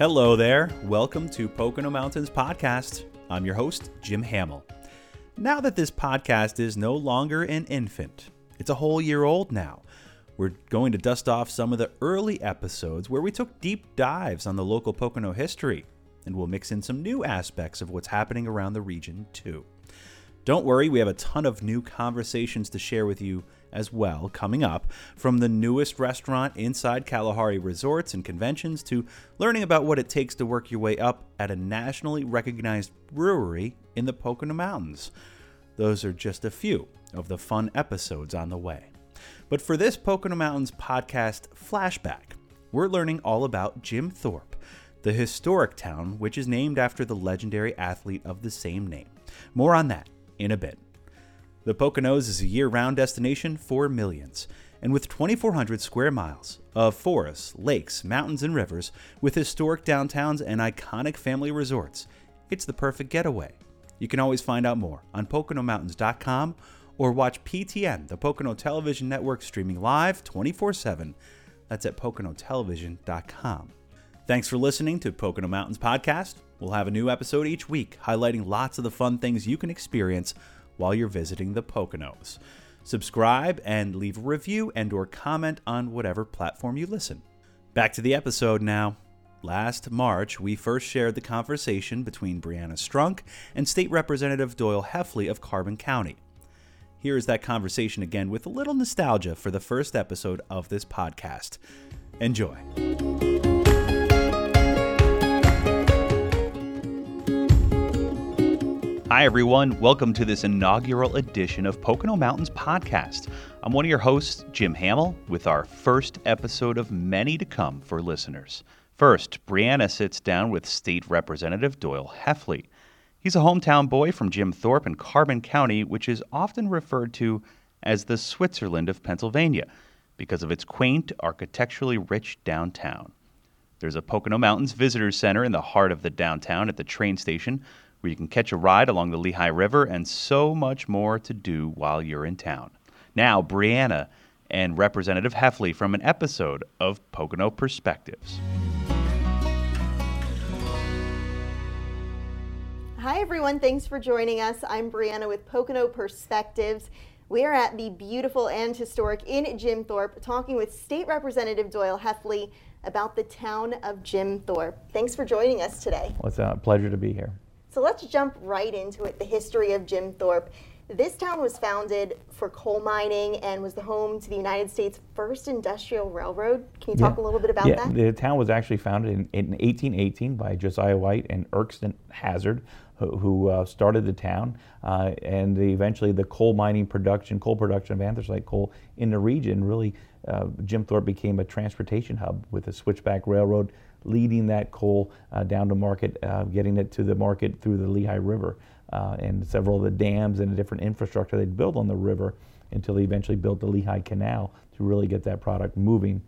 Hello there. Welcome to Pocono Mountains Podcast. I'm your host, Jim Hamill. Now that this podcast is no longer an infant, it's a whole year old now. We're going to dust off some of the early episodes where we took deep dives on the local Pocono history, and we'll mix in some new aspects of what's happening around the region, too. Don't worry, we have a ton of new conversations to share with you as well coming up, from the newest restaurant inside Kalahari Resorts and Conventions to learning about what it takes to work your way up at a nationally recognized brewery in the Pocono Mountains. Those are just a few of the fun episodes on the way. But for this Pocono Mountains podcast flashback, we're learning all about Jim Thorpe, the historic town which is named after the legendary athlete of the same name. More on that in a bit. The Poconos is a year round destination for millions, and with 2,400 square miles of forests, lakes, mountains, and rivers, with historic downtowns and iconic family resorts, it's the perfect getaway. You can always find out more on PoconoMountains.com or watch PTN, the Pocono Television Network, streaming live 24 7. That's at PoconoTelevision.com. Thanks for listening to Pocono Mountains Podcast. We'll have a new episode each week highlighting lots of the fun things you can experience while you're visiting the Poconos. Subscribe and leave a review and or comment on whatever platform you listen. Back to the episode now. Last March, we first shared the conversation between Brianna Strunk and State Representative Doyle Heffley of Carbon County. Here is that conversation again with a little nostalgia for the first episode of this podcast. Enjoy. Hi, everyone. Welcome to this inaugural edition of Pocono Mountains Podcast. I'm one of your hosts, Jim Hamill, with our first episode of many to come for listeners. First, Brianna sits down with State Representative Doyle Heffley. He's a hometown boy from Jim Thorpe in Carbon County, which is often referred to as the Switzerland of Pennsylvania because of its quaint, architecturally rich downtown. There's a Pocono Mountains Visitor Center in the heart of the downtown at the train station where you can catch a ride along the Lehigh River, and so much more to do while you're in town. Now, Brianna and Representative Heffley from an episode of Pocono Perspectives. Hi, everyone. Thanks for joining us. I'm Brianna with Pocono Perspectives. We are at the beautiful and historic in Jim Thorpe talking with State Representative Doyle Heffley about the town of Jim Thorpe. Thanks for joining us today. Well, it's a pleasure to be here. So let's jump right into it the history of Jim Thorpe. This town was founded for coal mining and was the home to the United States' first industrial railroad. Can you talk yeah. a little bit about yeah. that? The town was actually founded in, in 1818 by Josiah White and Erskine Hazard, who, who uh, started the town. Uh, and the, eventually, the coal mining production, coal production of anthracite coal in the region, really, uh, Jim Thorpe became a transportation hub with a switchback railroad leading that coal uh, down to market, uh, getting it to the market through the Lehigh River. Uh, and several of the dams and the different infrastructure they'd built on the river until they eventually built the Lehigh Canal to really get that product moving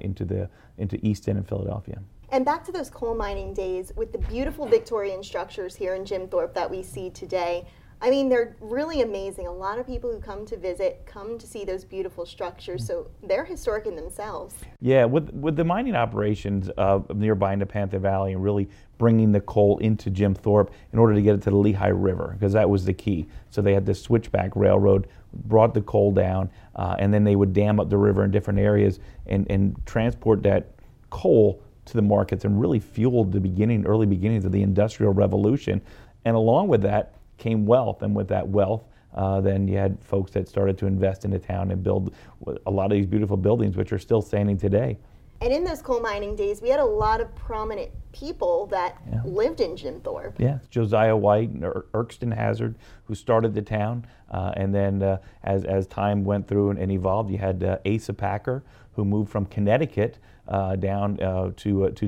into the into Easton and Philadelphia. And back to those coal mining days with the beautiful Victorian structures here in Jim Thorpe that we see today. I mean, they're really amazing. A lot of people who come to visit come to see those beautiful structures, so they're historic in themselves. Yeah, with with the mining operations uh, nearby in the Panther Valley and really bringing the coal into Jim Thorpe in order to get it to the Lehigh River, because that was the key. So they had this switchback railroad, brought the coal down, uh, and then they would dam up the river in different areas and, and transport that coal to the markets and really fueled the beginning, early beginnings of the Industrial Revolution. And along with that, came wealth, and with that wealth, uh, then you had folks that started to invest in the town and build a lot of these beautiful buildings, which are still standing today. And in those coal mining days, we had a lot of prominent people that yeah. lived in Jim Thorpe. Yeah, Josiah White and Ir- Erskine Hazard, who started the town. Uh, and then uh, as, as time went through and, and evolved, you had uh, Asa Packer, who moved from Connecticut uh, down uh, to uh, to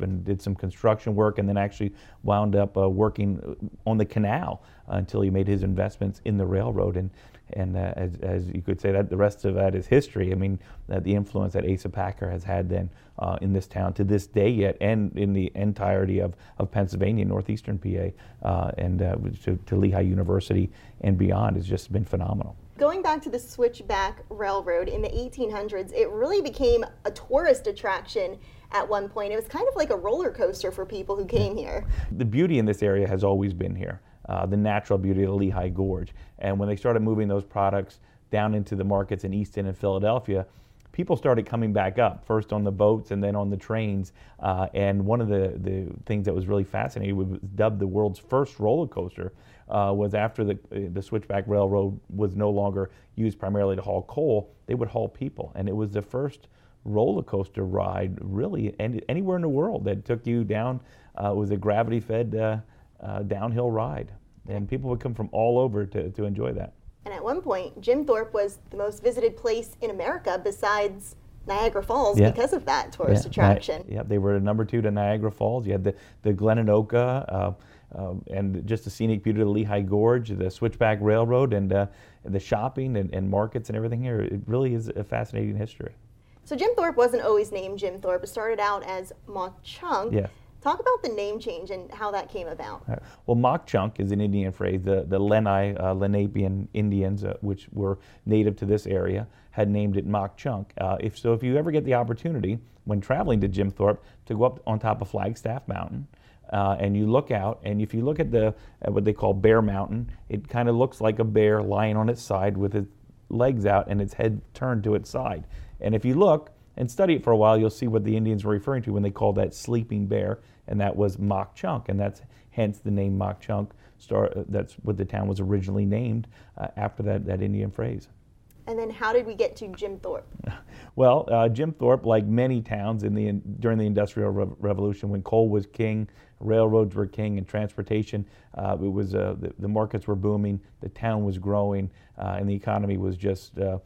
and did some construction work, and then actually wound up uh, working on the canal until he made his investments in the railroad. And and uh, as, as you could say that the rest of that is history. I mean, the influence that Asa Packer has had then uh, in this town to this day yet, and in the entirety of, of Pennsylvania, northeastern PA, and to, to Lehigh University and beyond has just been phenomenal. Going back to the Switchback Railroad in the 1800s, it really became a tourist attraction at one point. It was kind of like a roller coaster for people who came here. The beauty in this area has always been here, uh, the natural beauty of the Lehigh Gorge. And when they started moving those products down into the markets in Easton and Philadelphia, people started coming back up, first on the boats and then on the trains. Uh, and one of the, the things that was really fascinating was dubbed the world's first roller coaster uh, was after the, the Switchback Railroad was no longer used primarily to haul coal, they would haul people. And it was the first roller coaster ride really any, anywhere in the world that took you down. Uh, it was a gravity fed uh, uh, downhill ride. And people would come from all over to, to enjoy that. And at one point, Jim Thorpe was the most visited place in America besides Niagara Falls Yeah. because of that tourist Yeah, attraction. Ni- yeah, they were number two to Niagara Falls. You had the, the Glen Onoko uh, uh, and just the scenic beauty of the Lehigh Gorge, the Switchback Railroad, and uh, the shopping and, and markets and everything here. It really is a fascinating history. So Jim Thorpe wasn't always named Jim Thorpe. It started out as Mauch Chunk. Yes. Talk about the name change and how that came about. Uh, Well, Mauch Chunk is an Indian phrase. The, the Lenni, uh, Lenapian Indians, uh, which were native to this area, had named it Mauch Chunk. Uh, if so, if you ever get the opportunity when traveling to Jim Thorpe to go up on top of Flagstaff Mountain, uh, and you look out, and if you look at the at what they call Bear Mountain, it kind of looks like a bear lying on its side with its legs out and its head turned to its side. And if you look and study it for a while, you'll see what the Indians were referring to when they called that sleeping bear, and that was Mauch Chunk, and that's hence the name Mauch Chunk. Star, uh, that's what the town was originally named uh, after that, that Indian phrase. And then how did we get to Jim Thorpe? Well, uh, Jim Thorpe, like many towns in the during the Industrial Rev- Revolution, when coal was king, railroads were king, and transportation, uh, it was uh, the, the markets were booming, the town was growing, uh, and the economy was just uh,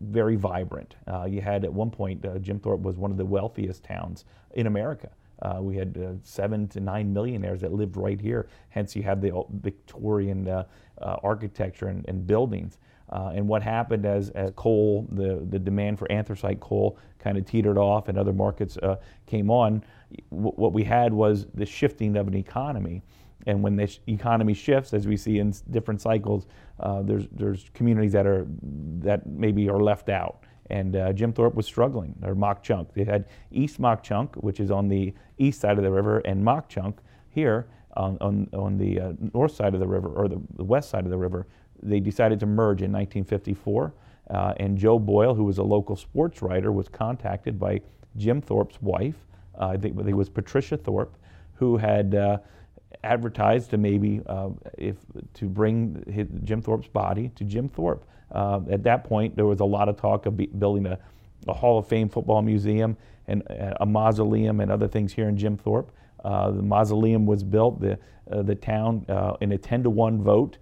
very vibrant. Uh, you had at one point, Jim Thorpe was one of the wealthiest towns in America. Uh, we had uh, seven to nine millionaires that lived right here. Hence, you had the Victorian uh, architecture and, and buildings. And what happened as, as coal, the, the demand for anthracite coal kind of teetered off and other markets uh, came on, w- what we had was the shifting of an economy. And when this economy shifts, as we see in different cycles, uh, there's, there's communities that, are, that maybe are left out. And uh, Jim Thorpe was struggling, or Mauch Chunk. They had East Mauch Chunk, which is on the east side of the river, and Mauch Chunk here on, on, on the uh, north side of the river, or the, the west side of the river. They decided to merge in 1954. Uh, and Joe Boyle, who was a local sports writer, was contacted by Jim Thorpe's wife. Uh, I think it was Patricia Thorpe, who had uh, advertised to maybe uh, if to bring his, Jim Thorpe's body to Jim Thorpe. Uh, at that point, there was a lot of talk of building a, a Hall of Fame football museum and uh, a mausoleum and other things here in Jim Thorpe. The mausoleum was built. The the town in a 10 to one vote.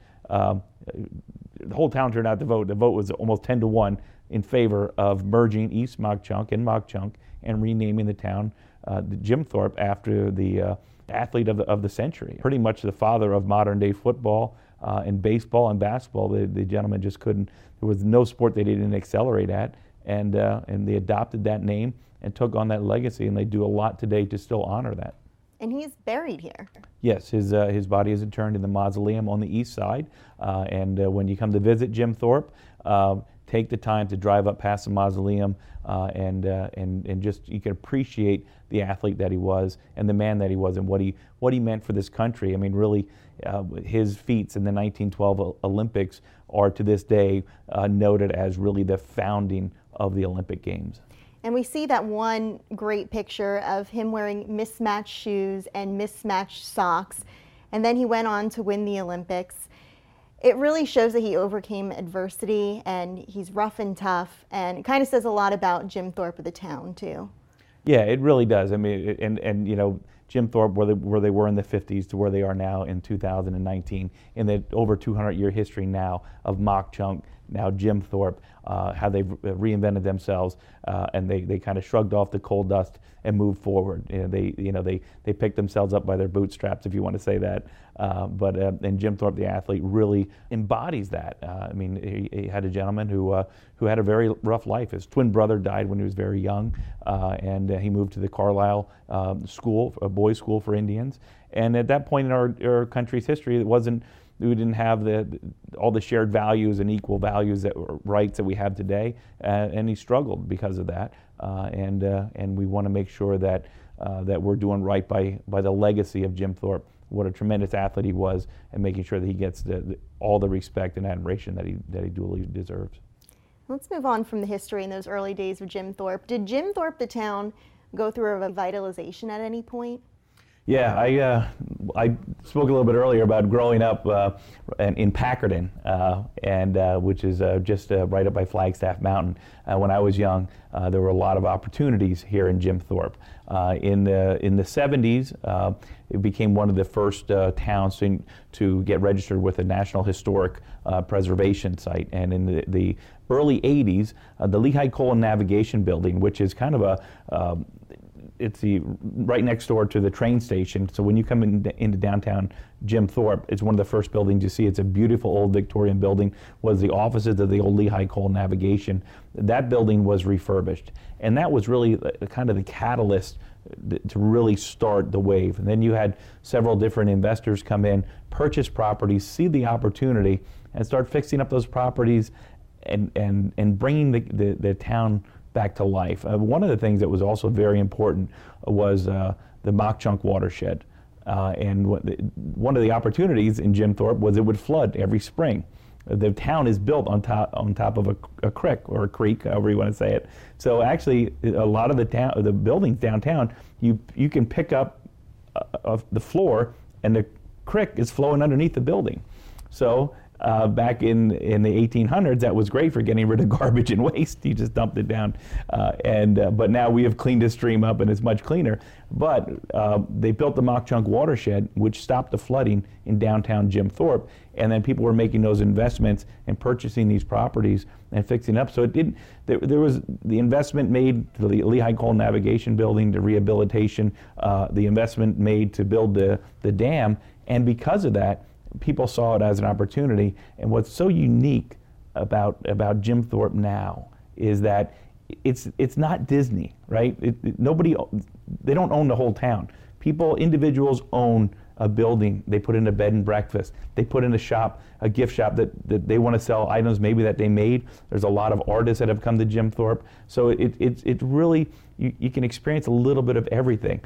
The whole town turned out to vote. The vote was almost 10 to 1 in favor of merging East Mauch Chunk and Mauch Chunk and renaming the town uh, Jim Thorpe after the uh, athlete of the, of the century. Pretty much the father of modern day football uh, and baseball and basketball. The, the gentleman just couldn't, there was no sport they didn't accelerate at. And, uh, and they adopted that name and took on that legacy, and they do a lot today to still honor that. And he's buried here. Yes, his, uh, his body is interned in the mausoleum on the east side. Uh, and uh, when you come to visit Jim Thorpe, uh, take the time to drive up past the mausoleum uh, and, uh, and, and just you can appreciate the athlete that he was and the man that he was and what he, what he meant for this country. I mean, really, uh, his feats in the 1912 Olympics are to this day noted as really the founding of the Olympic Games. And we see that one great picture of him wearing mismatched shoes and mismatched socks. And then he went on to win the Olympics. It really shows that he overcame adversity and he's rough and tough. And it kind of says a lot about Jim Thorpe of the town, too. Yeah, it really does. I mean, and and you know, Jim Thorpe, where they, where they were in the 50s to where they are now in 2019, in the over 200 year history now of Mauch Chunk, now Jim Thorpe, uh, how they've reinvented themselves, uh, and they, they kind of shrugged off the coal dust and moved forward. You know, they you know they they picked themselves up by their bootstraps, if you want to say that. Uh, but uh, and Jim Thorpe, the athlete, really embodies that. Uh, I mean, he, he had a gentleman who uh, who had a very rough life. His twin brother died when he was very young, and he moved to the Carlisle um, School, a boys' school for Indians. And at that point in our, our country's history, it wasn't we didn't have the, all the shared values and equal values that rights that we have today, uh, and he struggled because of that. Uh, and uh, and we want to make sure that uh, that we're doing right by by the legacy of Jim Thorpe. What a tremendous athlete he was, and making sure that he gets the, the, all the respect and admiration that he that he duly deserves. Let's move on from the history in those early days of Jim Thorpe. Did Jim Thorpe, the town, go through a revitalization at any point? Yeah, I, uh, I spoke a little bit earlier about growing up uh, in Packerton, uh, and uh, which is uh, just uh, right up by Flagstaff Mountain. when I was young, there were a lot of opportunities here in Jim Thorpe. in the in the 70s, it became one of the first towns to, to get registered with a National Historic Preservation Site, and in the, the early 80s, uh, the Lehigh Coal and Navigation Building, which is kind of a um, it's the right next door to the train station. So when you come in, into downtown Jim Thorpe, it's one of the first buildings you see. It's a beautiful old Victorian building. Was the offices of the old Lehigh Coal Navigation. That building was refurbished, and that was really kind of the catalyst to really start the wave. And then you had several different investors come in, purchase properties, see the opportunity, and start fixing up those properties and, and, and bringing the, the, the town back to life. Uh, one of the things that was also very important was uh, the Mauch Chunk watershed. Uh, and one of the opportunities in Jim Thorpe was it would flood every spring. The town is built on top on top of a, a creek or a creek, however you want to say it. So actually, a lot of the town, the buildings downtown, you you can pick up uh, the floor, and the creek is flowing underneath the building. So uh, back in, in the 1800s, that was great for getting rid of garbage and waste. You just dumped it down. Uh, and, uh, but now we have cleaned the stream up and it's much cleaner. But uh, they built the Mauch Chunk watershed, which stopped the flooding in downtown Jim Thorpe. And then people were making those investments and purchasing these properties and fixing up. So it didn't, there, there was the investment made to the Lehigh Coal Navigation Building, to rehabilitation, uh, the investment made to build the, the dam. And because of that, people saw it as an opportunity. And what's so unique about about Jim Thorpe now is that it's it's not Disney, right? It, it, nobody they don't own the whole town. People, individuals own a building. They put in a bed and breakfast. They put in a shop, a gift shop that, that they want to sell items maybe that they made. There's a lot of artists that have come to Jim Thorpe. So it, it, it really, you, you can experience a little bit of everything.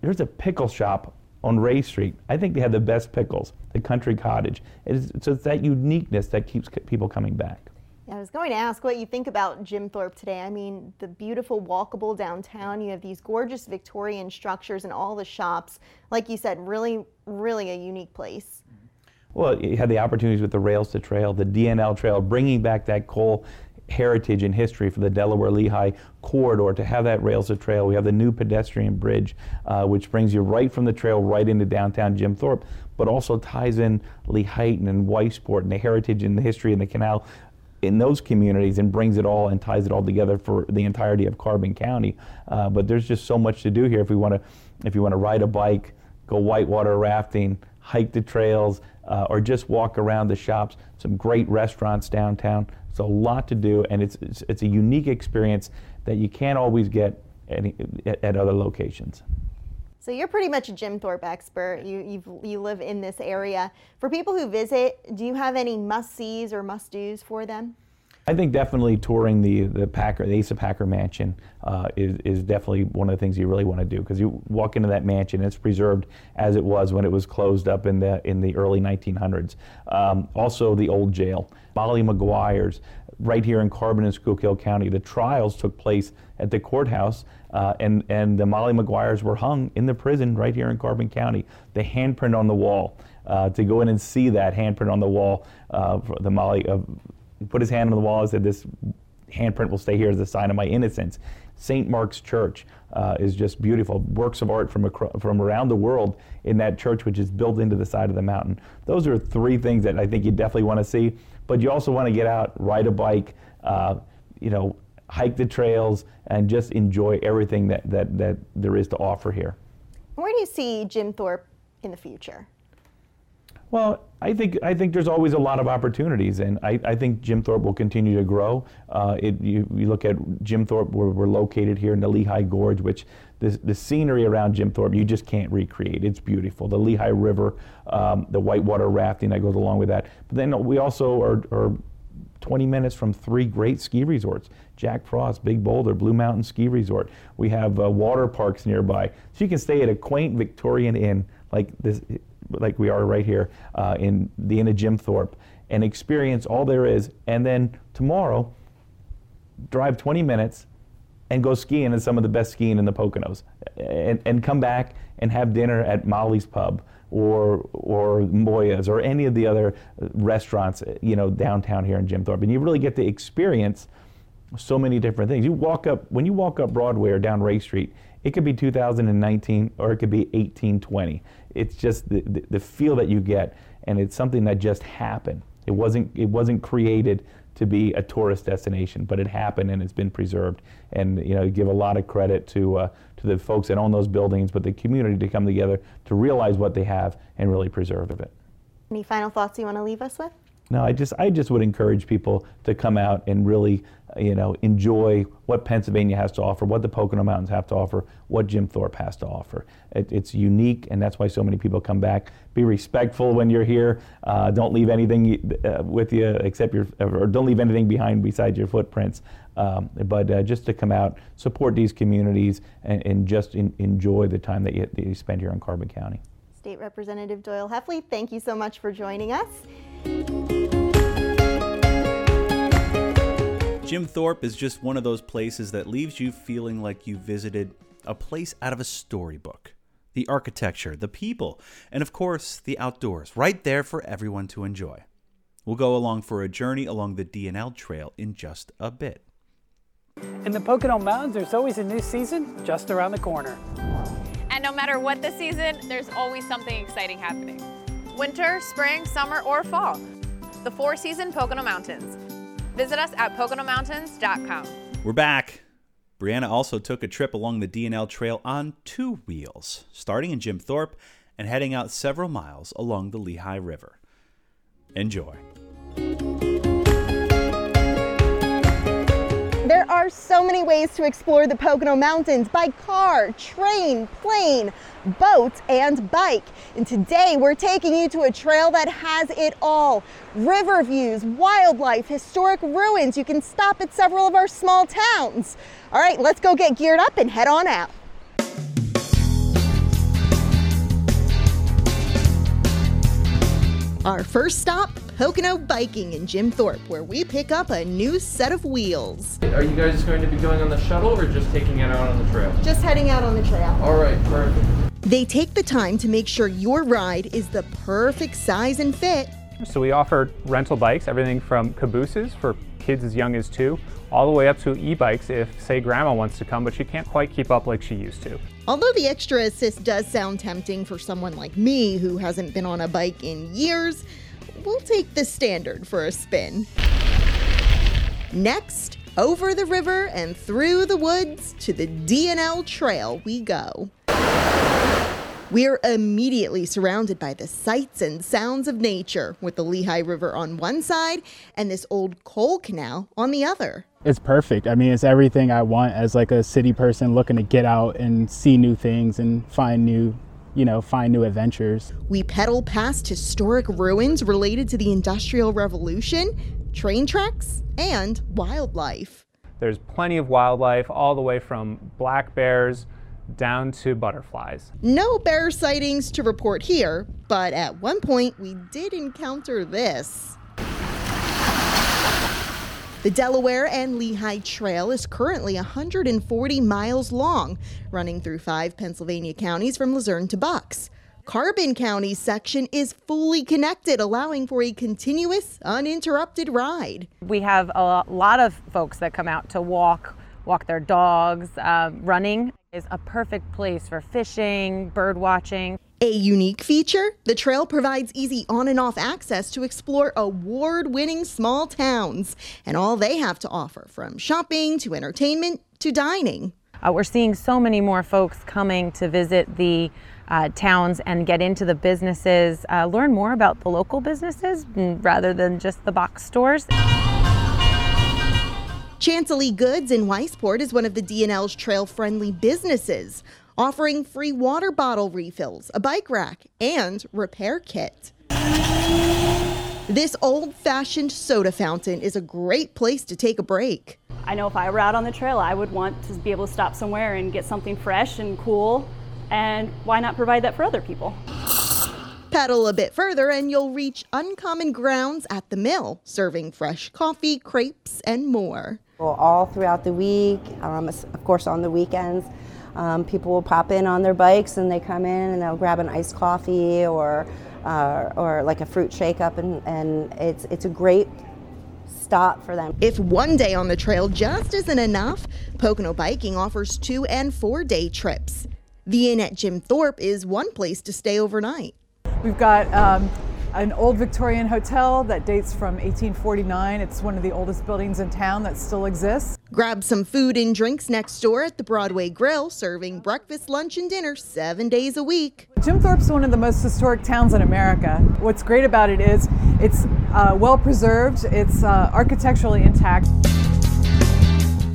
There's a pickle shop on Race Street. I think they have the best pickles, the Country Cottage. It's, so it's that uniqueness that keeps people coming back. Yeah, I was going to ask what you think about Jim Thorpe today. I mean, the beautiful walkable downtown. You have these gorgeous Victorian structures and all the shops. Like you said, really, really a unique place. Well, you had the opportunities with the Rails to Trail, the D&L Trail, bringing back that coal heritage and history for the Delaware Lehigh corridor to have that rails to trail. We have the new pedestrian bridge, uh, which brings you right from the trail right into downtown Jim Thorpe, but also ties in Lehighton and Weissport and the heritage and the history and the canal in those communities and brings it all and ties it all together for the entirety of Carbon County. Uh, but there's just so much to do here if we want to, if you want to ride a bike, go whitewater rafting, hike the trails, uh, or just walk around the shops. Some great restaurants downtown. It's a lot to do, and it's, it's, it's a unique experience that you can't always get any, at, at other locations. So you're pretty much a Jim Thorpe expert. You you live in this area. For people who visit, do you have any must sees or must dos for them? I think definitely touring the the Packer, the Asa Packer Mansion, uh, is is definitely one of the things you really want to do because you walk into that mansion, it's preserved as it was when it was closed up in the in the early 1900s. Um, also, the old jail, Molly Maguire's, right here in Carbon and Schuylkill County. The trials took place at the courthouse, uh, and and the Molly Maguires were hung in the prison right here in Carbon County. The handprint on the wall. Uh, to go in and see that handprint on the wall, uh, the Molly put his hand on the wall and said, This handprint will stay here as a sign of my innocence. St. Mark's Church uh, is just beautiful. Works of art from, from around the world in that church, which is built into the side of the mountain. Those are three things that I think you definitely want to see. But you also want to get out, ride a bike, uh, you know, hike the trails, and just enjoy everything that, that, that there is to offer here. Where do you see Jim Thorpe in the future? Well, I think I think there's always a lot of opportunities, and I, I think Jim Thorpe will continue to grow. Uh, it, you, you, look at Jim Thorpe, we're, we're, located here in the Lehigh Gorge, which the, the scenery around Jim Thorpe you just can't recreate. It's beautiful. The Lehigh River, um, the whitewater rafting that goes along with that. But then we also are, are 20 minutes from three great ski resorts Jack Frost, Big Boulder, Blue Mountain Ski Resort. We have uh, water parks nearby. So you can stay at a quaint Victorian inn like this like we are right here uh, in the Inn of Jim Thorpe, and experience all there is. And then tomorrow, drive 20 minutes and go skiing in some of the best skiing in the Poconos, and, and come back and have dinner at Molly's Pub or or Moya's or any of the other restaurants, you know, downtown here in Jim Thorpe, and you really get to experience so many different things. You walk up when you walk up Broadway or down Race Street, it could be 2019 or it could be 1820 it's just the, the, the feel that you get, and it's something that just happened. It wasn't it wasn't created to be a tourist destination, but it happened and it's been preserved. And you know, give a lot of credit to uh, to the folks that own those buildings, but the community to come together to realize what they have and really preserve it. Any final thoughts you want to leave us with? No, I just I just would encourage people to come out and really, you know, enjoy what Pennsylvania has to offer, what the Pocono Mountains have to offer, what Jim Thorpe has to offer. It, it's unique, and that's why so many people come back. Be respectful when you're here. Uh, don't leave anything uh, with you except your, or don't leave anything behind besides your footprints. Um, but uh, just to come out, support these communities, and, and just in, enjoy the time that you, that you spend here in Carbon County. State Representative Doyle Heffley, thank you so much for joining us. Jim Thorpe is just one of those places that leaves you feeling like you visited a place out of a storybook. The architecture, the people, and of course, the outdoors, right there for everyone to enjoy. We'll go along for a journey along the D&L Trail in just a bit. In the Pocono Mountains, there's always a new season just around the corner. And no matter what the season, there's always something exciting happening. Winter, spring, summer, or fall. The four season Pocono Mountains. Visit us at PoconoMountains.com. We're back. Brianna also took a trip along the D&L Trail on two wheels, starting in Jim Thorpe and heading out several miles along the Lehigh River. Enjoy. Are so many ways to explore the Pocono Mountains by car, train, plane, boat, and bike. And today we're taking you to a trail that has it all. River views, wildlife, historic ruins. You can stop at several of our small towns. All right, let's go get geared up and head on out. Our first stop, Pocono Biking in Jim Thorpe, where we pick up a new set of wheels. Are you guys going to be going on the shuttle or just taking it out on the trail? Just heading out on the trail. All right, perfect. They take the time to make sure your ride is the perfect size and fit. So we offer rental bikes, everything from cabooses for kids as young as two, all the way up to e-bikes if, say, grandma wants to come, but she can't quite keep up like she used to. Although the extra assist does sound tempting for someone like me who hasn't been on a bike in years, we'll take the standard for a spin. Next, over the river and through the woods to the D&L Trail we go. We're immediately surrounded by the sights and sounds of nature, with the Lehigh River on one side and this old coal canal on the other. It's perfect. I mean, it's everything I want as like a city person looking to get out and see new things and find new you know, find new adventures. We pedal past historic ruins related to the Industrial Revolution, train tracks, and wildlife. There's plenty of wildlife, all the way from black bears down to butterflies. No bear sightings to report here, but at one point we did encounter this. The Delaware and Lehigh Trail is currently 140 miles long, running through five Pennsylvania counties from Luzerne to Bucks. Carbon County's section is fully connected, allowing for a continuous, uninterrupted ride. We have a lot of folks that come out to walk, walk their dogs, uh, running is a perfect place for fishing, bird watching. A unique feature the trail provides easy on and off access to explore award winning small towns and all they have to offer from shopping to entertainment to dining. Uh, we're seeing so many more folks coming to visit the uh, towns and get into the businesses, uh, learn more about the local businesses mm, rather than just the box stores. Chantilly Goods in Weissport is one of the D&L's trail friendly businesses, offering free water bottle refills, a bike rack, and repair kit. This old fashioned soda fountain is a great place to take a break. I know if I were out on the trail, I would want to be able to stop somewhere and get something fresh and cool, and why not provide that for other people? Pedal a bit further and you'll reach uncommon grounds at the mill, serving fresh coffee, crepes, and more. Well, all throughout the week, um, of course, on the weekends, um, people will pop in on their bikes and they come in and they'll grab an iced coffee or uh, or like a fruit shake up, and, and it's it's a great stop for them. If one day on the trail just isn't enough, Pocono Biking offers two and four day trips. The Inn at Jim Thorpe is one place to stay overnight. We've got um, an old Victorian hotel that dates from 1849. It's one of the oldest buildings in town that still exists. Grab some food and drinks next door at the Broadway Grill, serving breakfast, lunch, and dinner seven days a week. Jim Thorpe's one of the most historic towns in America. What's great about it is it's uh, well preserved, it's uh, architecturally intact.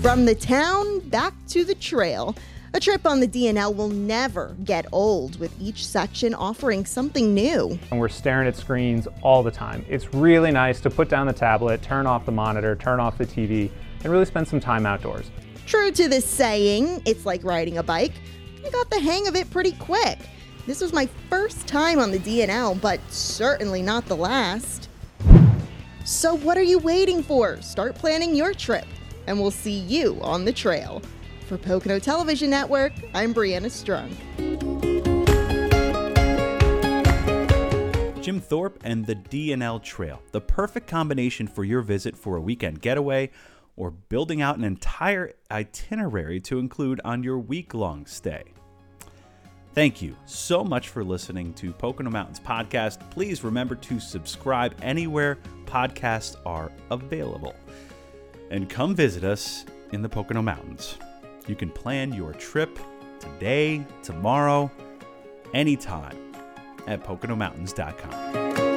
From the town back to the trail. A trip on the D&L will never get old, with each section offering something new. And we're staring at screens all the time. It's really nice to put down the tablet, turn off the monitor, turn off the TV, and really spend some time outdoors. True to this saying, it's like riding a bike. I got the hang of it pretty quick. This was my first time on the D&L, but certainly not the last. So, what are you waiting for? Start planning your trip, and we'll see you on the trail. For Pocono Television Network, I'm Brianna Strunk. Jim Thorpe and the D&L Trail, the perfect combination for your visit for a weekend getaway or building out an entire itinerary to include on your week long stay. Thank you so much for listening to Pocono Mountains Podcast. Please remember to subscribe anywhere podcasts are available. And come visit us in the Pocono Mountains. You can plan your trip today, tomorrow, anytime at PoconoMountains.com.